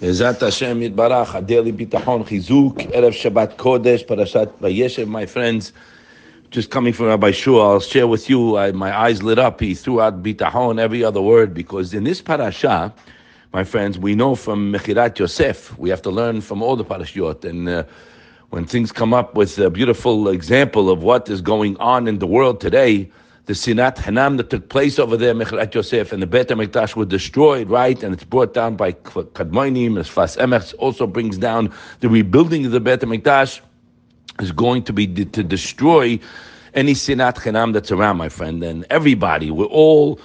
Ezat Hashem Yitbarach, Adeli Bitachon Chizuk, Erev Shabbat Kodesh, Parashat Vayeshev, my friends. Just coming from Rabbi Shua, I'll share with you, I, my eyes lit up. He threw out Bitachon, every other word, because in this parasha, my friends, we know from Mechirat Yosef, we have to learn from all the parashiyot. And uh, when things come up with a beautiful example of what is going on in the world today, the Sinat Chinam that took place over there, Mechirat Yosef, and the Bet HaMikdash were destroyed, right? And it's brought down by Kadmonim, as Sfas Emes also brings down the rebuilding of the Bet HaMikdash is going to be to destroy any Sinat Chinam that's around, my friend. And everybody, we're all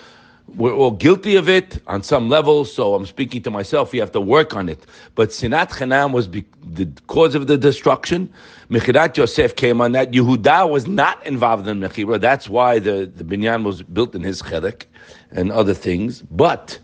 we're all guilty of it on some level. So I'm speaking to myself. We have to work on it. But Sinat Chinam was be, the cause of the destruction. Mechirat Yosef came on that. Yehuda was not involved in Mechira. That's why the, the binyan was built in his chedek and other things. But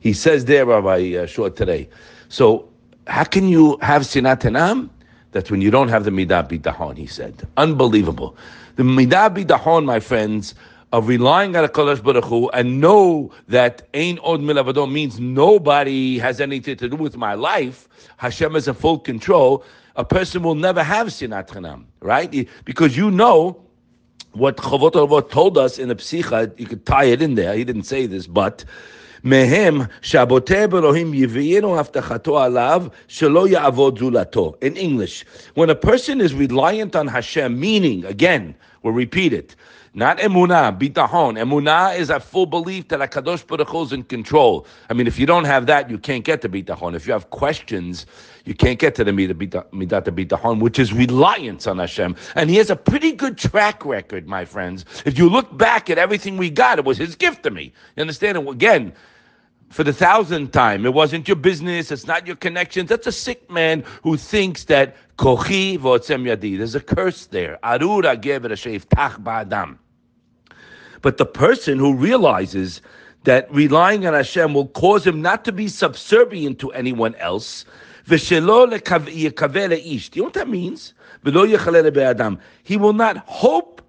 he says there, Rabbi uh, Short today. So how can you have Sinat Chinam? That's when you don't have the Midah Bitachon, he said. Unbelievable. The Midah Bitachon, my friends, of relying on a Kodesh Baruch Hu and know that Ein Od Milavado means nobody has anything to do with my life, Hashem is in full control, a person will never have Sinat Chinam, right? Because you know what Chavot Orvot told us in the Psicha, you could tie it in there, he didn't say this, but Mehem שהבוטה באלוהים יביאנו הבטחתו עליו שלא In English, when a person is reliant on Hashem, meaning, again, we'll repeat it, not emunah, bitahon. Emunah is a full belief that Hakadosh Baruch Hu is in control. I mean, if you don't have that, you can't get to bitahon. If you have questions, you can't get to the midat bitahon, which is reliance on Hashem. And he has a pretty good track record, my friends. If you look back at everything we got, it was his gift to me. You understand? Again, for the thousandth time. It wasn't your business. It's not your connections. That's a sick man who thinks that kochi yadi. There's a curse there. Arura gever tach ba'adam. But the person who realizes that relying on Hashem will cause him not to be subservient to anyone else, do you know what that means? He will not hope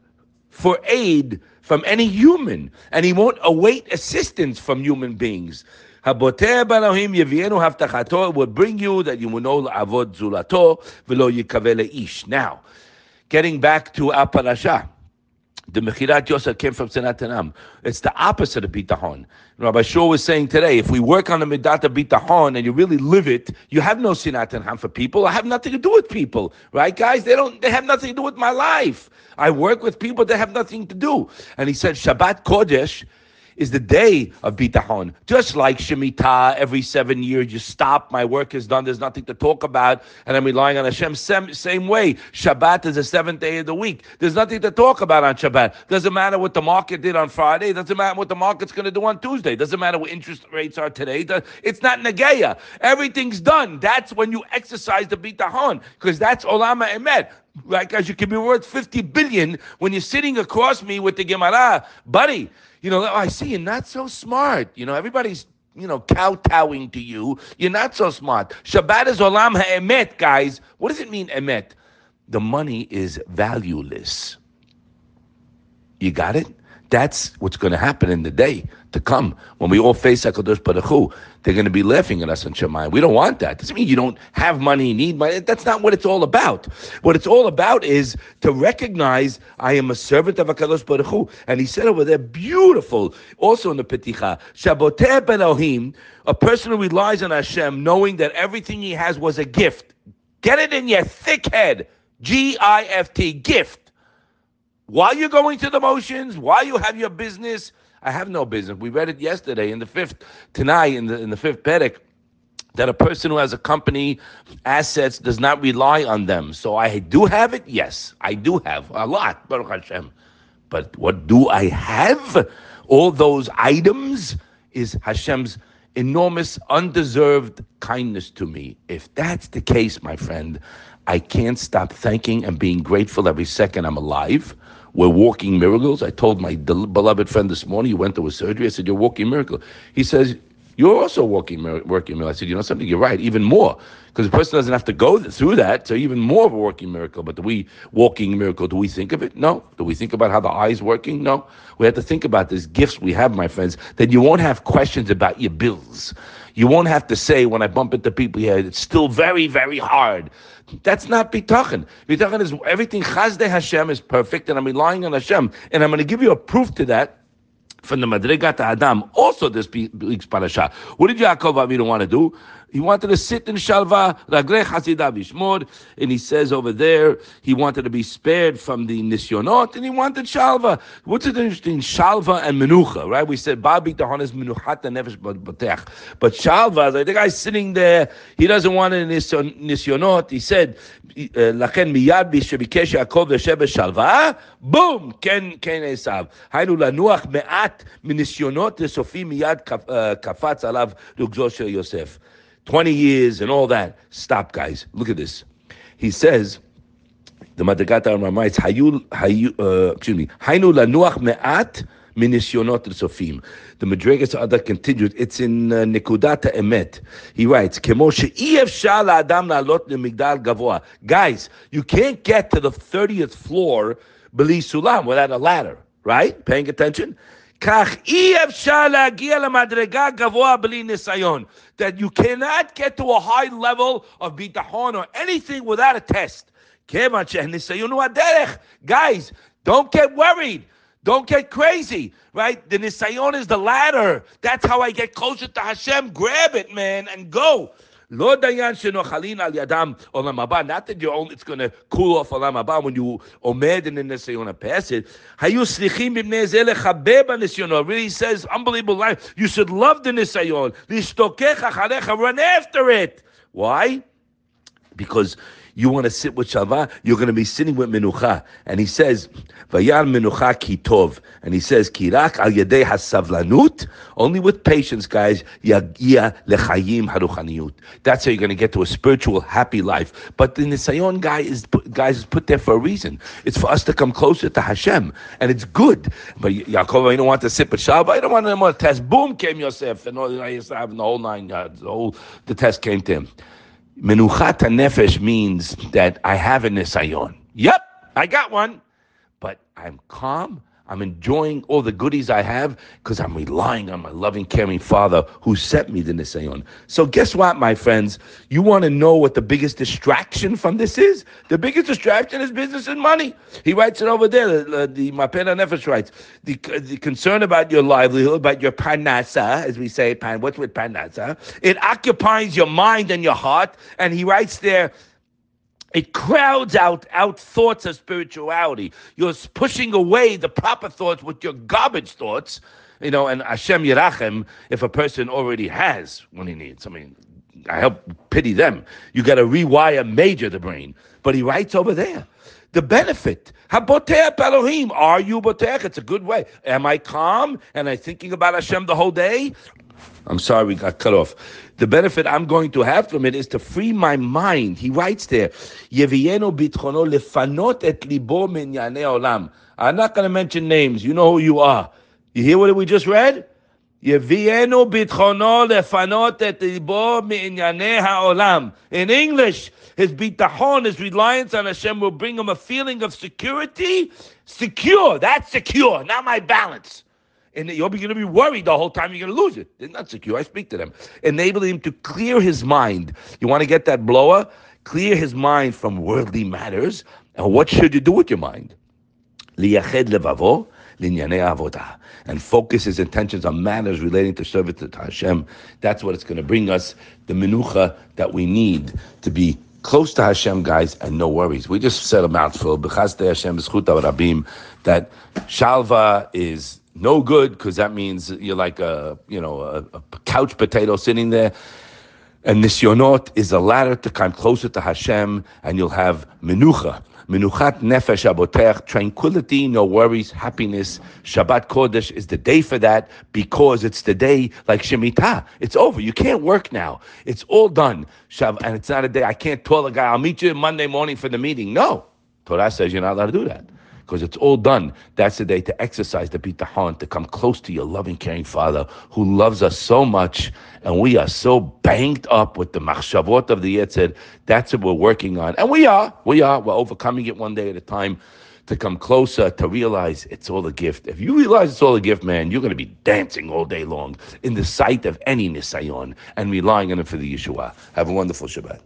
for aid from any human, and he won't await assistance from human beings. It will bring you that you will know Now, getting back to our. The Mechirat Yosef came from Sinat Chinam. It's the opposite of Bitahon. Rabbi Shor was saying today, if we work on the Midat Bitahon and you really live it, you have no Sinat Chinam for people. I have nothing to do with people, right, guys? They don't. They have nothing to do with my life. I work with people that have nothing to do. And he said Shabbat Kodesh is the day of bitachon. Just like Shemitah, every seven years you stop, my work is done, there's nothing to talk about, and I'm relying on Hashem. Same, same way, Shabbat is the seventh day of the week. There's nothing to talk about on Shabbat. Doesn't matter what the market did on Friday, doesn't matter what the market's going to do on Tuesday, doesn't matter what interest rates are today. It's not Nageya. Everything's done. That's when you exercise the bitachon, because that's Olama Emet like as you can be worth 50 billion when you're sitting across me with the Gemara, buddy you know, oh, I see you're not so smart. You know, everybody's you know, kowtowing to you. You're not so smart. Shabbat is olam ha'emet, guys. What does it mean, emet? The money is valueless. You got it? That's what's going to happen in the day to come when we all face HaKadosh Baruch Hu. They're going to be laughing at us on Shemayim. We don't want that. Doesn't mean you don't have money, need money. That's not what it's all about. What it's all about is to recognize I am a servant of HaKadosh Baruch Hu. And he said over there, beautiful, also in the Peticha, Shaboteh Ben Elohim, a person who relies on Hashem, knowing that everything he has was a gift. Get it in your thick head. G-I-F-T, gift while you're going through the motions, while you have your business. I have no business. We read it yesterday in the fifth tonight in the in the fifth Pedic that a person who has a company assets does not rely on them. So I do have it. Yes, I do have a lot, Baruch Hashem. But what do I have? All those items is Hashem's enormous, undeserved kindness to me. If that's the case, my friend, I can't stop thanking and being grateful every second I'm alive. We're walking miracles. I told my beloved friend this morning, he went to a surgery. I said, You're walking miracle. He says, You're also working miracle. I said, you know something, you're right, even more. Because the person doesn't have to go through that, so even more of a working miracle. But do we walking miracle? Do we think of it? No. Do we think about how the eye's working? No. We have to think about these gifts we have, my friends. Then you won't have questions about your bills. You won't have to say when I bump into people here, it's still very, very hard. That's not bitachon. Bitachon is everything chasdei Hashem is perfect, and I'm relying on Hashem. And I'm going to give you a proof to that from the Madrigat Adam, also this week's parasha. What did Yaakov Avinu want to do? He wanted to sit in shalva, ragrech hasidav and he says over there he wanted to be spared from the nisyonot, and he wanted shalva. What's it interesting? Shalva and menucha, right? We said babi tahanas the nefesh batech, but shalva the guy sitting there. He doesn't want any nisyonot. He said uh, lachen miyad bishebikesh Yaakov v'sheb shalva. Boom, ken ken esav. Hainu lanuach me'at minisyonot lesofim miyad uh, kafats alav rugzo Yosef. 20 years and all that. Stop, guys. Look at this. He says, the Madrigat Adam writes, Hayu, hayu, uh, excuse me, Hainu lanuach me'at. The Madrigas Ada continued, it's in uh, Nikudata Emet. He writes, Kemo she'iev shal adam la'alot migdal gavoa. Guys, you can't get to the 30th floor beli sulam without a ladder, right? Paying attention? כך אי אפשר להגיע למדרגה גבוה בלי ניסיון. That you cannot get to a high level of ביטחון or anything without a test. כיוון שהניסיון הוא הדרך. Guys, don't get worried. Don't get crazy, right? The nisayon is the ladder. That's how I get closer to Hashem. Grab it, man, and go. Lo dayan shenochalin al yadam olam haba. Not that you're only, it's going to cool off olam haba when you omed in the nisayon pass it. Slichim b'bnei zeh lechabeb nisayon. Really says unbelievable line. You should love the nisayon. Lishtokech acharecha. Run after it. Why? Because you want to sit with Shalva, you're going to be sitting with Menucha. And he says, Vayar Menucha Kitov. And he says, Kirak al yedei hasavlanut, only with patience, guys, yagia lechayim haruchaniyut. That's how you're going to get to a spiritual, happy life. But the Nisayon guy is, guys, is put there for a reason. It's for us to come closer to Hashem. And it's good. But Yaakov, I don't want to sit with Shalva, I don't want to test. Boom, came Yosef. And all, the whole nine yards. The the test came to him. Menuchat nefesh means that I have a nisayon. Yep, I got one, but I'm calm. I'm enjoying all the goodies I have because I'm relying on my loving, caring Father who sent me the Nisayon. So, guess what, my friends? You want to know what the biggest distraction from this is? The biggest distraction is business and money. He writes it over there. The, the Mapena Nefesh writes the, the concern about your livelihood, about your parnasa, as we say, pan. What's with parnasa? It occupies your mind and your heart. And he writes there it crowds out out thoughts of spirituality. You're pushing away the proper thoughts with your garbage thoughts, you know. And Hashem Yerachem, if a person already has what he needs, I mean, I help pity them. You got to rewire major the brain. But he writes over there the benefit. Habotech Elohim. Are you botech? It's a good way. Am I calm and I thinking about Hashem the whole day? I'm sorry we got cut off. The benefit I'm going to have from it is to free my mind. He writes there, lefanot et min olam. I'm not going to mention names. You know who you are. You hear what we just read? Yevienu lefanot et min ha'olam. In English, his bitachon, his reliance on Hashem will bring him a feeling of security. Secure, that's secure, not my balance and you're going to be worried the whole time you're going to lose it. They're not secure. I speak to them. Enable him to clear his mind. You want to get that blower? Clear his mind from worldly matters. And what should you do with your mind? levavo and focus his intentions on matters relating to service to Hashem. That's what it's going to bring us the menucha that we need to be close to Hashem, guys, and no worries. We just said a mouthful. Hashem that shalva is no good because that means you're like a you know a, a couch potato sitting there. And nisyonot is a ladder to come closer to Hashem, and you'll have menucha, menuchat nefesh abotech, tranquility, no worries, happiness. Shabbat Kodesh is the day for that because it's the day like Shemitah. It's over. You can't work now. It's all done. and it's not a day I can't tell a guy, I'll meet you Monday morning for the meeting. No. Torah says you're not allowed to do that. Because it's all done. That's the day to exercise the bitachon, to come close to your loving, caring Father who loves us so much, and we are so banged up with the machshavot of the Yetzer. That's what we're working on, and we are, we are, we're overcoming it one day at a time. To come closer, to realize it's all a gift. If you realize it's all a gift, man, you're going to be dancing all day long in the sight of any nisayon and relying on it for the Yeshua. Have a wonderful Shabbat.